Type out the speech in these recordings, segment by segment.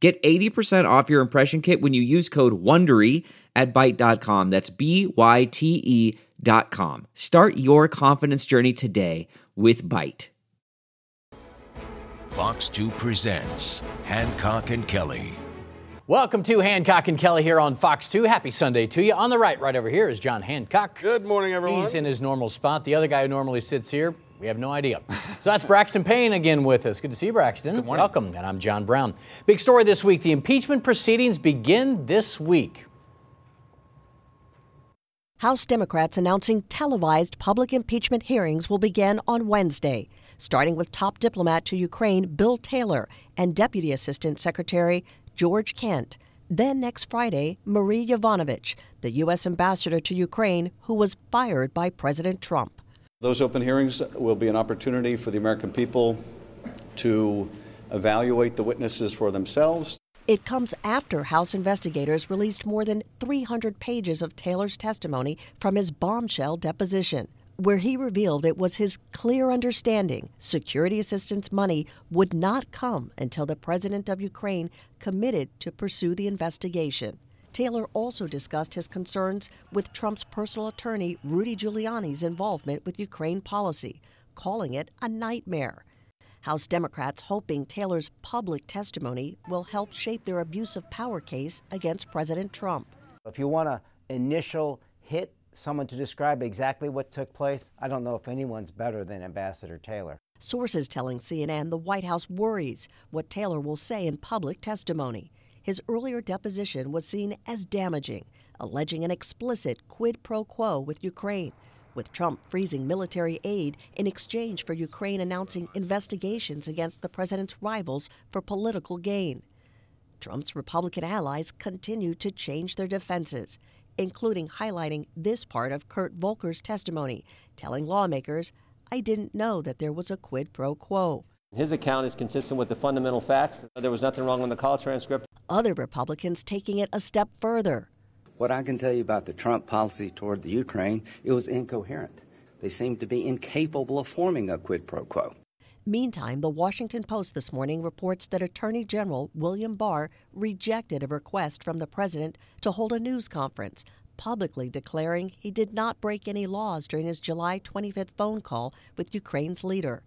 Get 80% off your impression kit when you use code WONDERY at Byte.com. That's B-Y-T-E dot com. Start your confidence journey today with Byte. Fox 2 presents Hancock and Kelly. Welcome to Hancock and Kelly here on Fox 2. Happy Sunday to you. On the right, right over here is John Hancock. Good morning, everyone. He's in his normal spot. The other guy who normally sits here, we have no idea. So that's Braxton Payne again with us. Good to see you, Braxton. Good morning. Welcome. And I'm John Brown. Big story this week the impeachment proceedings begin this week. House Democrats announcing televised public impeachment hearings will begin on Wednesday, starting with top diplomat to Ukraine Bill Taylor and Deputy Assistant Secretary George Kent. Then next Friday, Marie Yovanovitch, the U.S. ambassador to Ukraine who was fired by President Trump. Those open hearings will be an opportunity for the American people to evaluate the witnesses for themselves. It comes after House investigators released more than 300 pages of Taylor's testimony from his bombshell deposition, where he revealed it was his clear understanding security assistance money would not come until the president of Ukraine committed to pursue the investigation. Taylor also discussed his concerns with Trump's personal attorney Rudy Giuliani's involvement with Ukraine policy, calling it a nightmare. House Democrats hoping Taylor's public testimony will help shape their abuse of power case against President Trump. If you want to initial hit, someone to describe exactly what took place, I don't know if anyone's better than Ambassador Taylor. Sources telling CNN the White House worries what Taylor will say in public testimony. His earlier deposition was seen as damaging, alleging an explicit quid pro quo with Ukraine, with Trump freezing military aid in exchange for Ukraine announcing investigations against the president's rivals for political gain. Trump's Republican allies continue to change their defenses, including highlighting this part of Kurt Volker's testimony, telling lawmakers, I didn't know that there was a quid pro quo. His account is consistent with the fundamental facts. There was nothing wrong on the call transcript. Other Republicans taking it a step further. What I can tell you about the Trump policy toward the Ukraine, it was incoherent. They seemed to be incapable of forming a quid pro quo. Meantime, the Washington Post this morning reports that Attorney General William Barr rejected a request from the president to hold a news conference, publicly declaring he did not break any laws during his July 25th phone call with Ukraine's leader.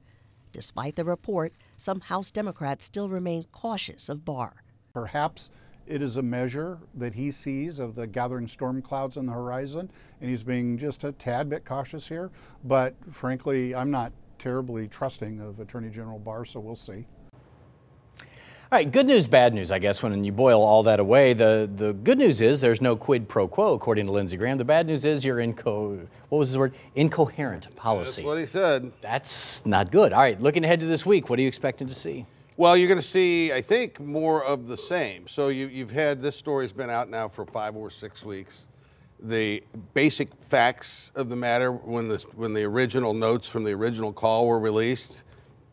Despite the report, some House Democrats still remain cautious of Barr. Perhaps it is a measure that he sees of the gathering storm clouds on the horizon, and he's being just a tad bit cautious here. But frankly, I'm not terribly trusting of Attorney General Barr, so we'll see. All right, good news, bad news, I guess, when you boil all that away. The, the good news is there's no quid pro quo, according to Lindsey Graham. The bad news is you're inco, what was his word? Incoherent policy. That's what he said. That's not good. All right, looking ahead to this week, what are you expecting to see? Well, you're going to see, I think, more of the same. So you, you've had this story's been out now for five or six weeks. The basic facts of the matter when the when the original notes from the original call were released,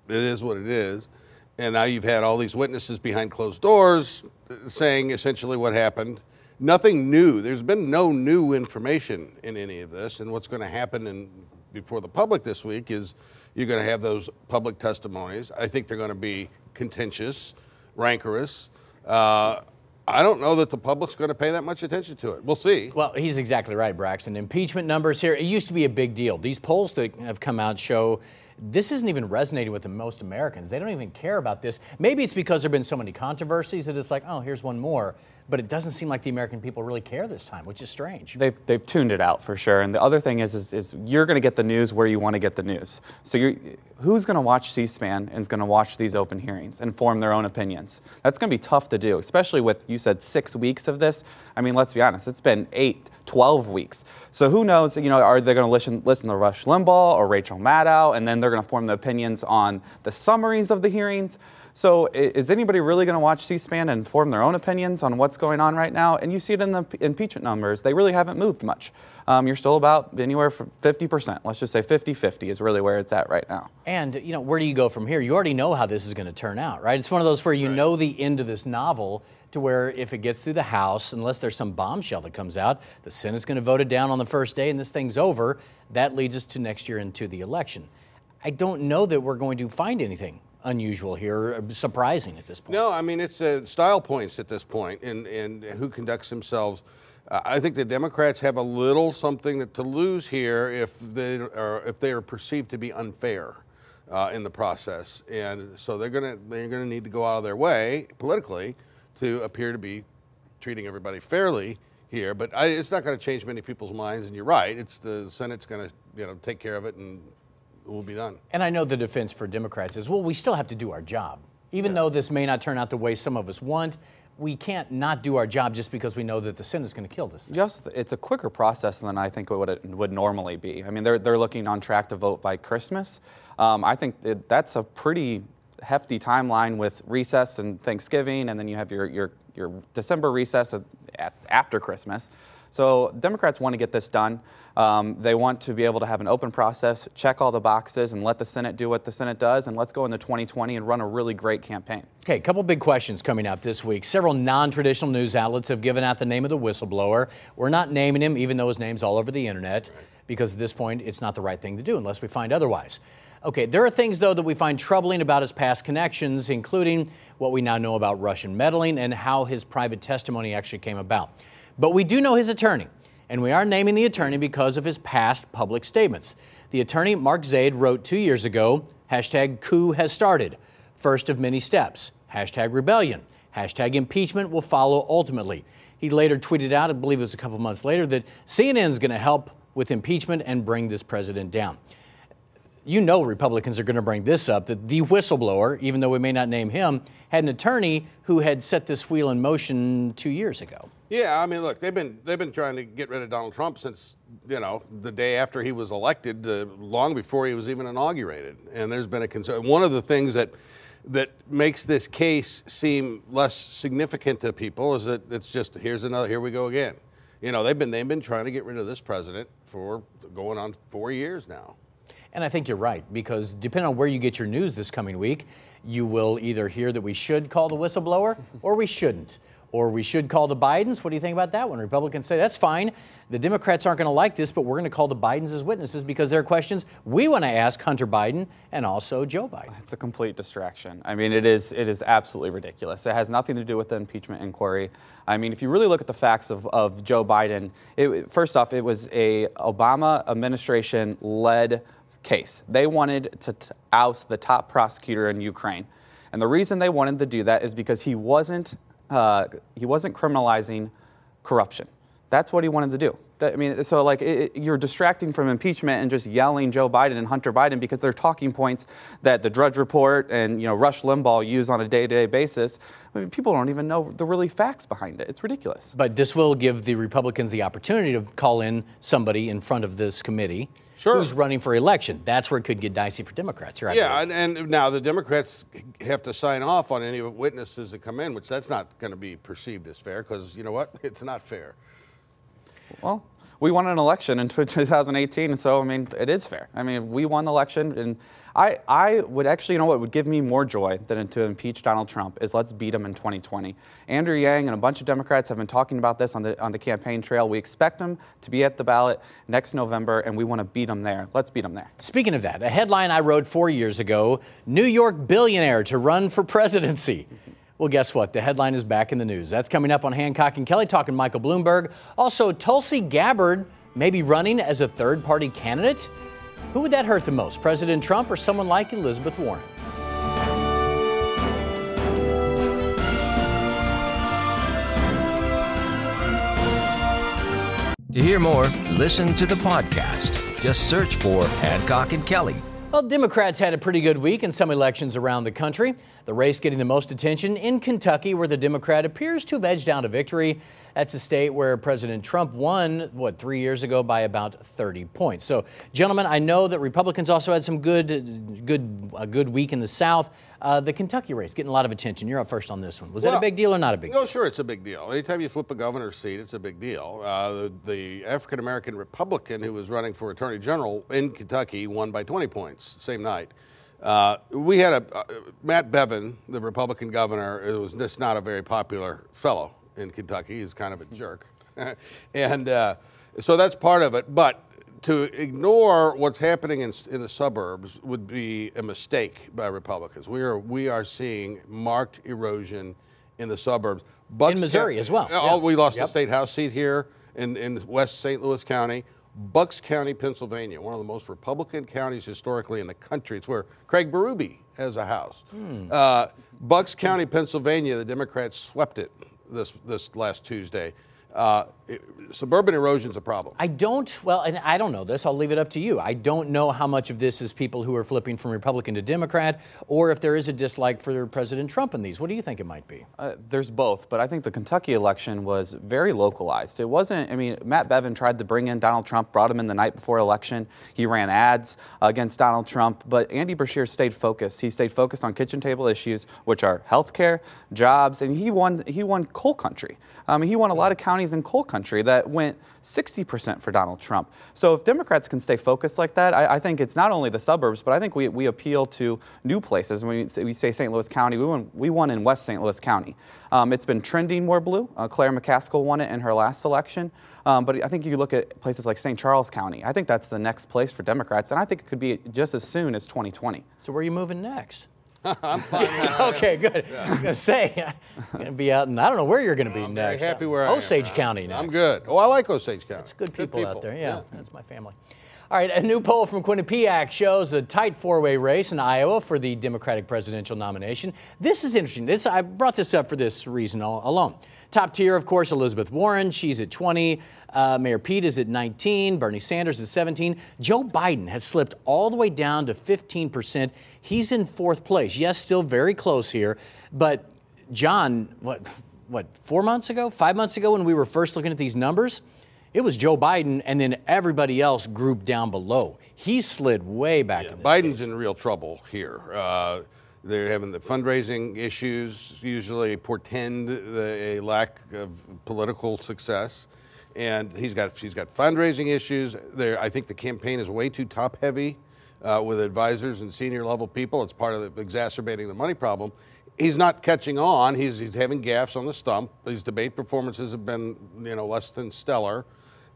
it is what it is. And now you've had all these witnesses behind closed doors uh, saying essentially what happened. Nothing new. There's been no new information in any of this. And what's going to happen in, before the public this week is you're going to have those public testimonies. I think they're going to be contentious, rancorous. Uh, I don't know that the public's going to pay that much attention to it. We'll see. Well, he's exactly right, Braxton. Impeachment numbers here, it used to be a big deal. These polls that have come out show this isn't even resonating with the most Americans. They don't even care about this. Maybe it's because there have been so many controversies that it's like, oh, here's one more. But it doesn't seem like the American people really care this time, which is strange. They've, they've tuned it out for sure. And the other thing is, is, is you're going to get the news where you want to get the news. So you're, who's going to watch C-SPAN and is going to watch these open hearings and form their own opinions? That's going to be tough to do, especially with, you said, six weeks of this. I mean, let's be honest, it's been eight, 12 weeks. So who knows, you know, are they going to listen, listen to Rush Limbaugh or Rachel Maddow, and then they're going to form the opinions on the summaries of the hearings? So is anybody really going to watch C-SPAN and form their own opinions on what's going on right now? And you see it in the impeachment numbers; they really haven't moved much. Um, you're still about anywhere from 50%. Let's just say 50-50 is really where it's at right now. And you know, where do you go from here? You already know how this is going to turn out, right? It's one of those where you right. know the end of this novel to where if it gets through the House, unless there's some bombshell that comes out, the Senate's going to vote it down on the first day and this thing's over. That leads us to next year into the election. I don't know that we're going to find anything unusual here, surprising at this point. No, I mean it's uh, style points at this point, and and who conducts themselves. Uh, I think the Democrats have a little something to lose here if they are if they are perceived to be unfair uh, in the process, and so they're gonna they're gonna need to go out of their way politically to appear to be treating everybody fairly here. But I, it's not going to change many people's minds, and you're right. It's the Senate's going to you know take care of it and will be done. And I know the defense for Democrats is, well, we still have to do our job. Even yeah. though this may not turn out the way some of us want, we can't not do our job just because we know that the Senate is going to kill this. Thing. Yes, it's a quicker process than I think what it would normally be. I mean, they're, they're looking on track to vote by Christmas. Um, I think it, that's a pretty hefty timeline with recess and Thanksgiving, and then you have your, your, your December recess at, after Christmas. So Democrats want to get this done. Um, they want to be able to have an open process, check all the boxes, and let the Senate do what the Senate does, and let's go into 2020 and run a really great campaign. Okay, a couple big questions coming up this week. Several non-traditional news outlets have given out the name of the whistleblower. We're not naming him, even though his name's all over the internet, because at this point, it's not the right thing to do unless we find otherwise. Okay, there are things, though, that we find troubling about his past connections, including what we now know about Russian meddling and how his private testimony actually came about. But we do know his attorney, and we are naming the attorney because of his past public statements. The attorney, Mark Zaid, wrote two years ago hashtag coup has started, first of many steps, hashtag rebellion, hashtag impeachment will follow ultimately. He later tweeted out, I believe it was a couple months later, that CNN is going to help with impeachment and bring this president down. You know Republicans are going to bring this up that the whistleblower, even though we may not name him, had an attorney who had set this wheel in motion two years ago. Yeah, I mean, look, they've been they've been trying to get rid of Donald Trump since you know the day after he was elected, uh, long before he was even inaugurated. And there's been a concern. One of the things that that makes this case seem less significant to people is that it's just here's another here we go again. You know, they've been they've been trying to get rid of this president for going on four years now. And I think you're right because depending on where you get your news this coming week, you will either hear that we should call the whistleblower or we shouldn't or we should call the Bidens. What do you think about that one? Republicans say that's fine. The Democrats aren't going to like this, but we're going to call the Bidens as witnesses because there are questions we want to ask Hunter Biden and also Joe Biden. It's a complete distraction. I mean, it is it is absolutely ridiculous. It has nothing to do with the impeachment inquiry. I mean, if you really look at the facts of, of Joe Biden, it, first off, it was a Obama administration led case. They wanted to t- oust the top prosecutor in Ukraine. And the reason they wanted to do that is because he wasn't uh, he wasn't criminalizing corruption. That's what he wanted to do. That, I mean, so like it, you're distracting from impeachment and just yelling Joe Biden and Hunter Biden because they're talking points that the Drudge Report and you know Rush Limbaugh use on a day-to-day basis. I mean, people don't even know the really facts behind it. It's ridiculous. But this will give the Republicans the opportunity to call in somebody in front of this committee sure. who's running for election. That's where it could get dicey for Democrats. Right? Yeah, and, and, now the Democrats have to sign off on any witnesses that come in, which that's not going to be perceived as fair because you know what? It's not fair. Well, we won an election in 2018, and so I mean, it is fair. I mean, we won the election, and I, I would actually, you know what would give me more joy than to impeach Donald Trump is let's beat him in 2020. Andrew Yang and a bunch of Democrats have been talking about this on the on the campaign trail. We expect him to be at the ballot next November, and we want to beat him there. Let's beat him there. Speaking of that, a headline I wrote four years ago: New York billionaire to run for presidency. Well, guess what? The headline is back in the news. That's coming up on Hancock and Kelly talking Michael Bloomberg. Also, Tulsi Gabbard may be running as a third party candidate. Who would that hurt the most, President Trump or someone like Elizabeth Warren? To hear more, listen to the podcast. Just search for Hancock and Kelly well, Democrats had a pretty good week in some elections around the country. The race getting the most attention in Kentucky, where the Democrat appears to have edged out a victory. That's a state where President Trump won, what, three years ago by about 30 points. So, gentlemen, I know that Republicans also had some good, good, a good week in the South. Uh, the Kentucky race getting a lot of attention. You're up first on this one. Was that a big deal or not a big No, deal? No, sure, it's a big deal. Anytime you flip a governor's seat, it's a big deal. Uh, the the African American Republican who was running for Attorney General in Kentucky won by 20 points same night. Uh, we had a uh, Matt Bevin, the Republican governor, who was just not a very popular fellow in Kentucky. He's kind of a jerk, and uh, so that's part of it. But to ignore what's happening in, in the suburbs would be a mistake by Republicans. We are we are seeing marked erosion in the suburbs. Bucks- Missouri as well. Oh, Yeah. we lost Yep. the state house seat here in, in West St. Louis County. Bucks County, Pennsylvania, one of the most Republican counties historically in the country. It's where Craig Berube has a house. Uh, Bucks County, Pennsylvania, the Democrats swept it this this last Tuesday. Uh, it- suburban erosion's a problem. I don't, well, and I don't know this. I'll leave it up to you. I don't know how much of this is people who are flipping from Republican to Democrat or if there is a dislike for President Trump in these. What do you think it might be? Uh, there's both, but I think the Kentucky election was very localized. It wasn't, I mean, Matt Bevin tried to bring in Donald Trump, brought him in the night before election. He ran ads against Donald Trump, but Andy Beshear stayed focused. He stayed focused on kitchen table issues, which are health care, jobs, and he won, he won coal country. Um, he won a lot of counties in coal country that went 60% for Donald Trump. So if Democrats can stay focused like that, I, I think it's not only the suburbs, but I think we, we appeal to new places. When we say, we say St. Louis County, we won, we won in West St. Louis County. Um, it's been trending more blue. Uh, Claire McCaskill won it in her last election. Um, but I think you look at places like St. Charles County. I think that's the next place for Democrats, and I think it could be just as soon as 2020. So where are you moving next? I'm fine. okay, good. I was gonna say, I'm gonna be out, and I don't know where you're gonna be I'm next. happy where I am Osage now. County next. I'm good. Oh, I like Osage County. It's good people, out there. Yeah, that's my family. All right, a new poll from Quinnipiac shows a tight four-way race in Iowa for the Democratic presidential nomination. This is interesting. This I brought this up for this reason alone. Top tier, of course, Elizabeth Warren. She's at 20. Uh, Mayor Pete is at 19. Bernie Sanders is 17. Joe Biden has slipped all the way down to 15 percent. He's in fourth place. Yes, still very close here, but John, what, what, four months ago, five months ago, when we were first looking at these numbers, it was Joe Biden and then everybody else grouped down below. He slid way back. in this Biden's in real trouble here. Uh, they're having the fundraising issues usually portend the, a lack of political success, and he's got he's got fundraising issues. There, I think the campaign is way too top heavy uh, with advisors and senior level people. It's part of the, exacerbating the money problem. He's not catching on. He's he's having gaffes on the stump. His debate performances have been you know less than stellar.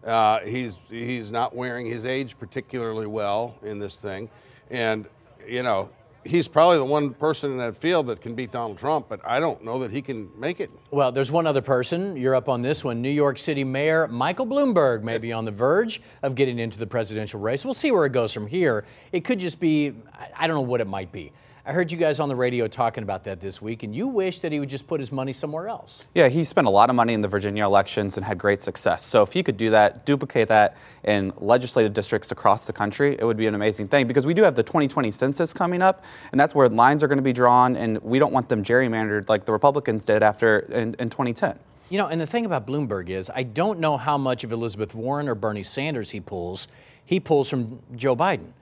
Uh, he's he's not wearing his age particularly well in this thing, and you know he's probably the one person in that field that can beat Donald Trump. But I don't know that he can make it. Well, there's one other person. You're up on this one. New York City Mayor Michael Bloomberg may be on the verge of getting into the presidential race. We'll see where it goes from here. It could just be, I- I don't know what it might be. I heard you guys on the radio talking about that this week, and you wish that he would just put his money somewhere else. Yeah, he spent a lot of money in the Virginia elections and had great success. So if he could do that, duplicate that in legislative districts across the country, it would be an amazing thing because we do have the 2020 census coming up, and that's where lines are going to be drawn, and we don't want them gerrymandered like the Republicans did after in, in 2010. You know, and the thing about Bloomberg is, I don't know how much of Elizabeth Warren or Bernie Sanders he pulls. He pulls from Joe Biden.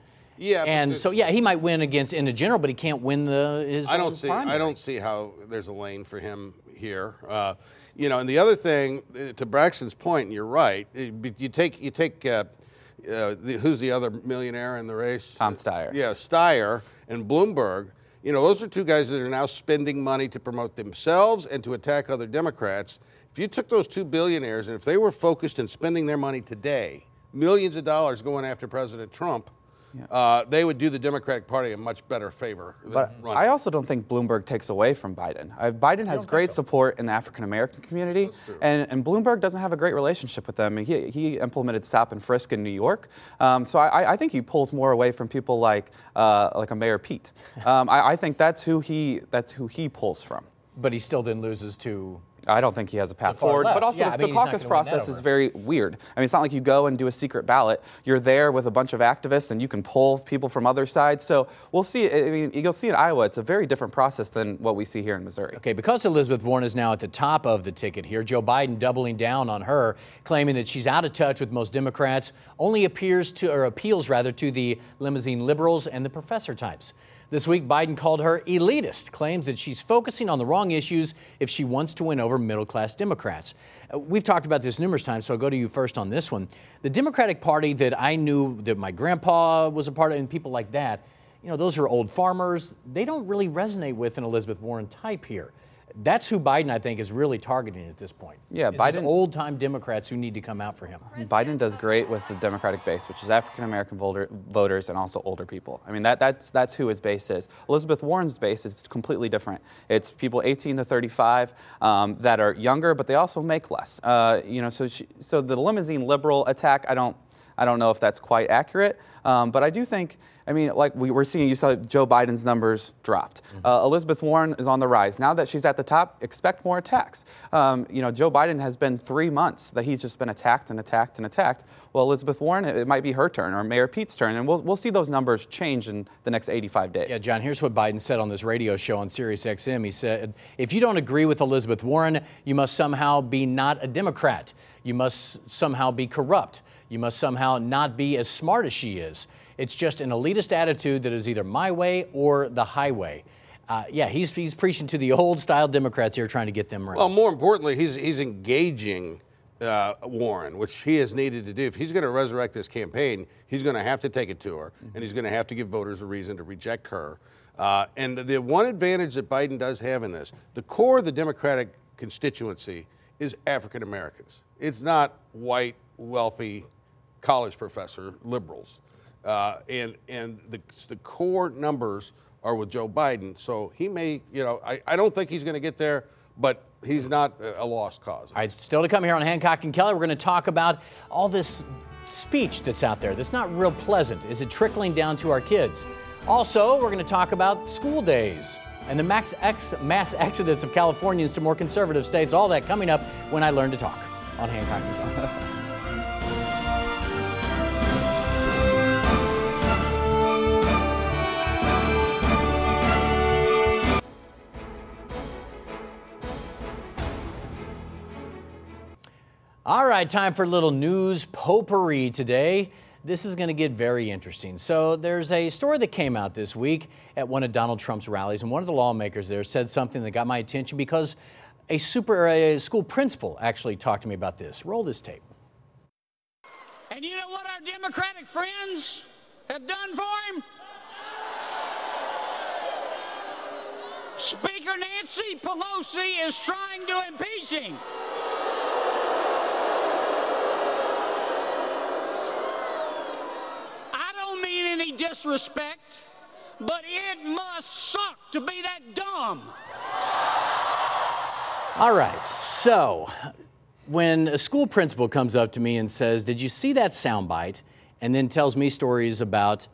Yeah, and so yeah, he might win against in the general, but he can't win the his. I don't see. primary. I don't see how there's a lane for him here. Uh, you know, and the other thing, uh, to Braxton's point, and you're right. You take you take uh, uh, the, who's the other millionaire in the race? Tom Steyer. Yeah, Steyer and Bloomberg. You know, those are two guys that are now spending money to promote themselves and to attack other Democrats. If you took those two billionaires and if they were focused in spending their money today, millions of dollars going after President Trump, uh, they would do the Democratic Party a much better favor. Than But running. I also don't think Bloomberg takes away from Biden. Uh, Biden has great support in the African American community, and, and Bloomberg doesn't have a great relationship with them. He, he implemented stop and frisk in New York, um, so I, I think he pulls more away from people like uh, like a Mayor Pete. Um, I, I think that's who he that's who he pulls from. But he still then loses to I don't think he has a path forward. left. But also, Yeah, I the, mean, the caucus gonna win that process is very weird. I mean, it's not like you go and do a secret ballot. You're there with a bunch of activists, and you can pull people from other sides. So we'll see. I mean, you'll see in Iowa, it's a very different process than what we see here in Missouri. Okay, because Elizabeth Warren is now at the top of the ticket here, Joe Biden doubling down on her, claiming that she's out of touch with most Democrats, only appears to, or appeals rather, to the limousine liberals and the professor types. This week, Biden called her elitist, claims that she's focusing on the wrong issues if she wants to win over middle class Democrats. Uh, We've talked about this numerous times, so I'll go to you first on this one. The Democratic Party that I knew that my grandpa was a part of, and people like that, you know, those are old farmers. They don't really resonate with an Elizabeth Warren type here. That's who Biden, I think, is really targeting at this point. Yeah, Is these Biden- old time Democrats who need to come out for him. Biden does great with the Democratic base, which is African American voter, voters and also older people. I mean, that, that's, that's who his base is. Elizabeth Warren's base is completely different. It's people 18 to 35 um, that are younger, but they also make less. Uh, you know, so, she, so the limousine liberal attack, I don't, I don't know if that's quite accurate, um, but I do think. I mean, like we were seeing, you saw Joe Biden's numbers dropped. Uh, Elizabeth Warren is on the rise. Now that she's at the top, expect more attacks. Um, you know, Joe Biden has been three months that he's just been attacked and attacked and attacked. Well, Elizabeth Warren, it, it might be her turn or Mayor Pete's turn, and we'll, we'll see those numbers change in the next 85 days. Yeah, John, here's what Biden said on this radio show on Sirius XM. He said, if you don't agree with Elizabeth Warren, you must somehow be not a Democrat. You must somehow be corrupt. You must somehow not be as smart as she is. It's just an elitist attitude that is either my way or the highway. Uh, yeah, he's, he's preaching to the old style Democrats here, trying to get them right. Well, more importantly, he's he's engaging uh, Warren, which he has needed to do. If he's going to resurrect this campaign, he's going to have to take it to her, and he's going to have to give voters a reason to reject her. Uh, and the one advantage that Biden does have in this, the core of the Democratic constituency is African Americans. It's not white, wealthy college professor liberals. Uh, and and the, the core numbers are with Joe Biden. So he may, you know, I, I don't think he's going to get there, but he's not a lost cause. All right, still to come here on Hancock and Kelly, we're going to talk about all this speech that's out there that's not real pleasant. Is it trickling down to our kids? Also, we're going to talk about school days and the max ex- mass exodus of Californians to more conservative states. All that coming up when I learn to talk on Hancock and Kelly. All right, time for a little news potpourri today. This is going to get very interesting. So, there's a story that came out this week at one of Donald Trump's rallies, and one of the lawmakers there said something that got my attention because a super a school principal actually talked to me about this. Roll this tape. And you know what our Democratic friends have done for him? Speaker Nancy Pelosi is trying to impeach him. I don't mean any disrespect, but it must suck to be that dumb. All right, so when a school principal comes up to me and says, Did you see that soundbite? and then tells me stories about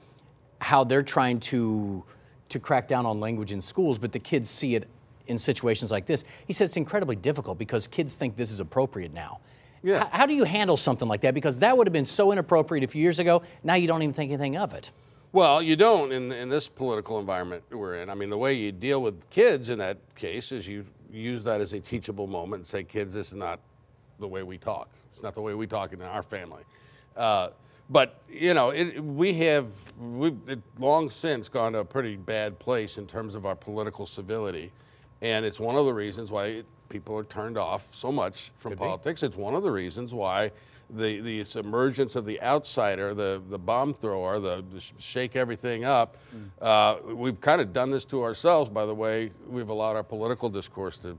how they're trying to, to crack down on language in schools, but the kids see it in situations like this, he said it's incredibly difficult because kids think this is appropriate now. Yeah. How, how do you handle something like that? Because that would have been so inappropriate a few years ago. Now you don't even think anything of it. Well, you don't in, in this political environment we're in. I mean, the way you deal with kids in that case is you use that as a teachable moment and say, kids, this is not the way we talk. It's not the way we talk in our family. Uh, but, you know, it, we have we've it long since gone to a pretty bad place in terms of our political civility. And it's one of the reasons why people are turned off so much from politics. It's one of the reasons why the, the emergence of the outsider, the, the bomb thrower, the, the shake everything up, uh, we've kind of done this to ourselves by the way we've allowed our political discourse to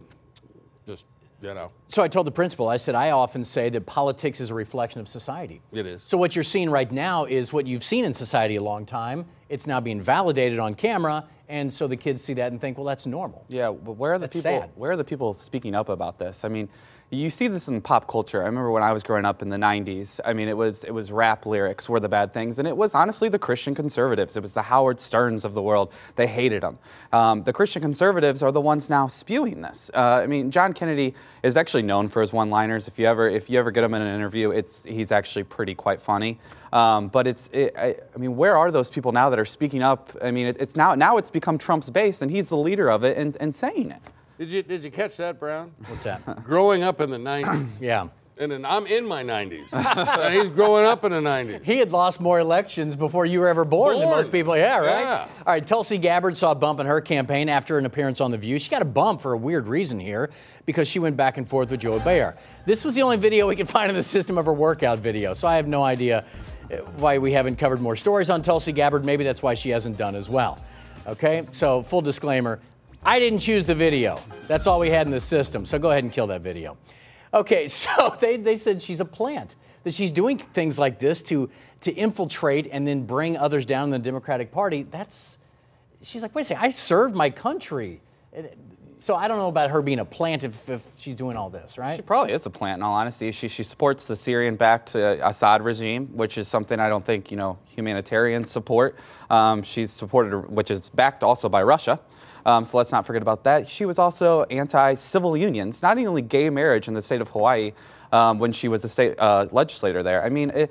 just, you know, So I told the principal, I said, I often say that politics is a reflection of society. it is. So what you're seeing right now is what you've seen in society a long time. It's now being validated on camera, And so the kids see that and think, well, that's normal. Yeah, but where are the That's people? sad. Where are the people speaking up about this? I mean, you see this in pop culture. I remember when I was growing up in the '90s. I mean, it was it was rap lyrics were the bad things, and it was honestly the Christian conservatives. It was the Howard Sterns of the world. They hated them. Um, the Christian conservatives are the ones now spewing this. Uh, I mean, John Kennedy is actually known for his one-liners. If you ever if you ever get him in an interview, it's he's actually pretty quite funny. Um, but it's it, I, I mean, where are those people now that are speaking up? I mean, it, it's now now it's become Trump's base, and he's the leader of it and, and saying it. Did you did you catch that, Brown? What's that? Growing up in the '90s, yeah. and then I'm in my 90s. and he's growing up in the 90s. He had lost more elections before you were ever born, than most people. Yeah, right? Yeah. All right, Tulsi Gabbard saw a bump in her campaign after an appearance on The View. She got a bump for a weird reason here because she went back and forth with Joy Behar. This was the only video we could find in the system of her workout video, so I have no idea uh, why we haven't covered more stories on Tulsi Gabbard. Maybe that's why she hasn't done as well. Okay, so full disclaimer I didn't choose the video. That's all we had in the system, so go ahead and kill that video. Okay, so they, they said she's a plant, that she's doing things like this to, to infiltrate and then bring others down in the Democratic Party. That's, she's like, wait a second, I served my country. So I don't know about her being a plant if, if she's doing all this, right? She probably is a plant, in all honesty. She, she supports the Syrian-backed Assad regime, which is something I don't think you know humanitarians support. Um, she's supported, which is backed also by Russia. Um, so let's not forget about that. She was also anti-civil unions, not only gay marriage in the state of Hawaii um, when she was a state uh, legislator there. I mean. It,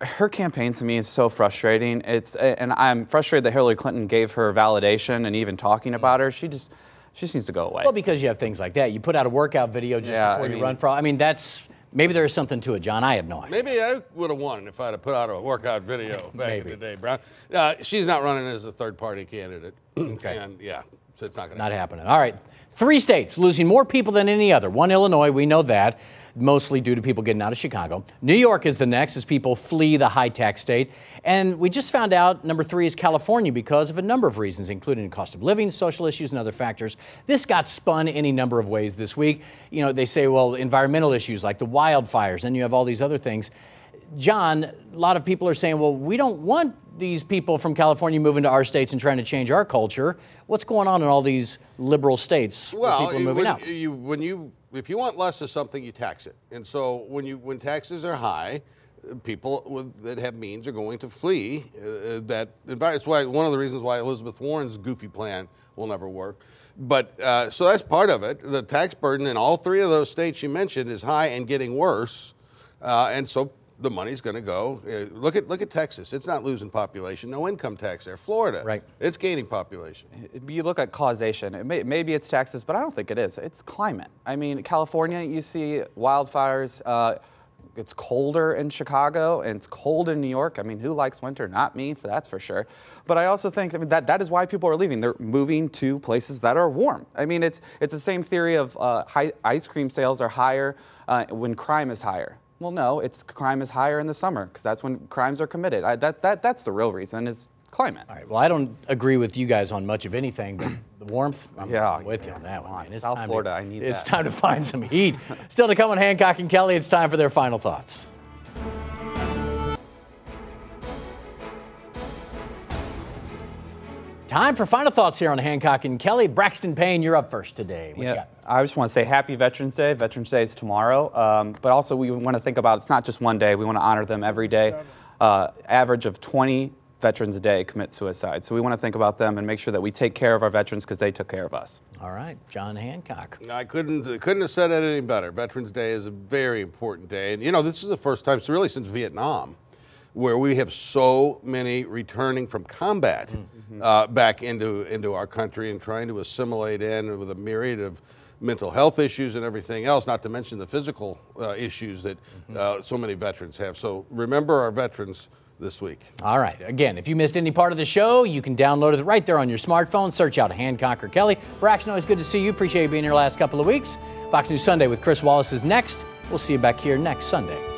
her campaign to me is so frustrating. It's and I'm frustrated that Hillary Clinton gave her validation and even talking about her. She just she just needs to go away. Well, because you have things like that. You put out a workout video just Yeah, before I you mean- run for. I mean, that's maybe there is something to it, John. I have no idea. Maybe I would have won if I'd have put out a workout video back Maybe. in the day, Brown. Uh, she's not running as a third party candidate. Okay. And yeah, so it's not going to Not happening. All right. Three states losing more people than any other. One, Illinois, we know that, mostly due to people getting out of Chicago. New York is the next as people flee the high tax state. And we just found out number three is California because of a number of reasons, including cost of living, social issues, and other factors. This got spun any number of ways this week. You know, they say, well, environmental issues like the wildfires, and you have all these other things. John, a lot of people are saying, well, we don't want these people from California moving to our states and trying to change our culture. What's going on in all these liberal states Well, people are moving when, out? You, when you, if you want less of something, you tax it. And so when you, when taxes are high, uh, people with, that have means are going to flee uh, that environment. That's why one of the reasons why Elizabeth Warren's goofy plan will never work. But uh, so that's part of it. The tax burden in all three of those states you mentioned is high and getting worse, uh, and so the money's going to go. Uh, look at look at Texas. It's not losing population. No income tax there. Florida, Right. It's gaining population. you look at causation. It may, maybe it's taxes, but I don't think it is. It's climate. I mean, California, you see wildfires. Uh, it's colder in Chicago and it's cold in New York. I mean, who likes winter? Not me, for that's for sure. But I also think I mean, that that is why people are leaving. They're moving to places that are warm. I mean, it's it's the same theory of uh, high, ice cream sales are higher uh, when crime is higher. Well, no, it's crime is higher in the summer because that's when crimes are committed. I, that, that that's the real reason is climate. All right. Well, I don't agree with you guys on much of anything, but the warmth, I'm, Yeah, with you on that one. Man. It's South time Florida, to, I need It's that. time to find some heat. Still to come on Hancock and Kelly. It's time for their final thoughts. Time for final thoughts here on Hancock and Kelly. Braxton Payne, you're up first today. What you Yeah, got? I just want to say happy Veterans Day. Veterans Day is tomorrow. Um, but also, we want to think about it's not just one day, we want to honor them every day. Uh, average of 20 veterans a day commit suicide. So we want to think about them and make sure that we take care of our veterans because they took care of us. All right, John Hancock. I couldn't couldn't have said it any better. Veterans Day is a very important day, and you know this is the first time, so really since Vietnam, where we have so many returning from combat uh, back into into our country and trying to assimilate in with a myriad of mental health issues and everything else. Not to mention the physical uh, issues that uh, so many veterans have. So remember our veterans this week. All right. Again, if you missed any part of the show, you can download it right there on your smartphone. Search out Hancock or Kelly. Braxton, always good to see you. Appreciate you being here last couple of weeks. Fox News Sunday with Chris Wallace is next. We'll see you back here next Sunday.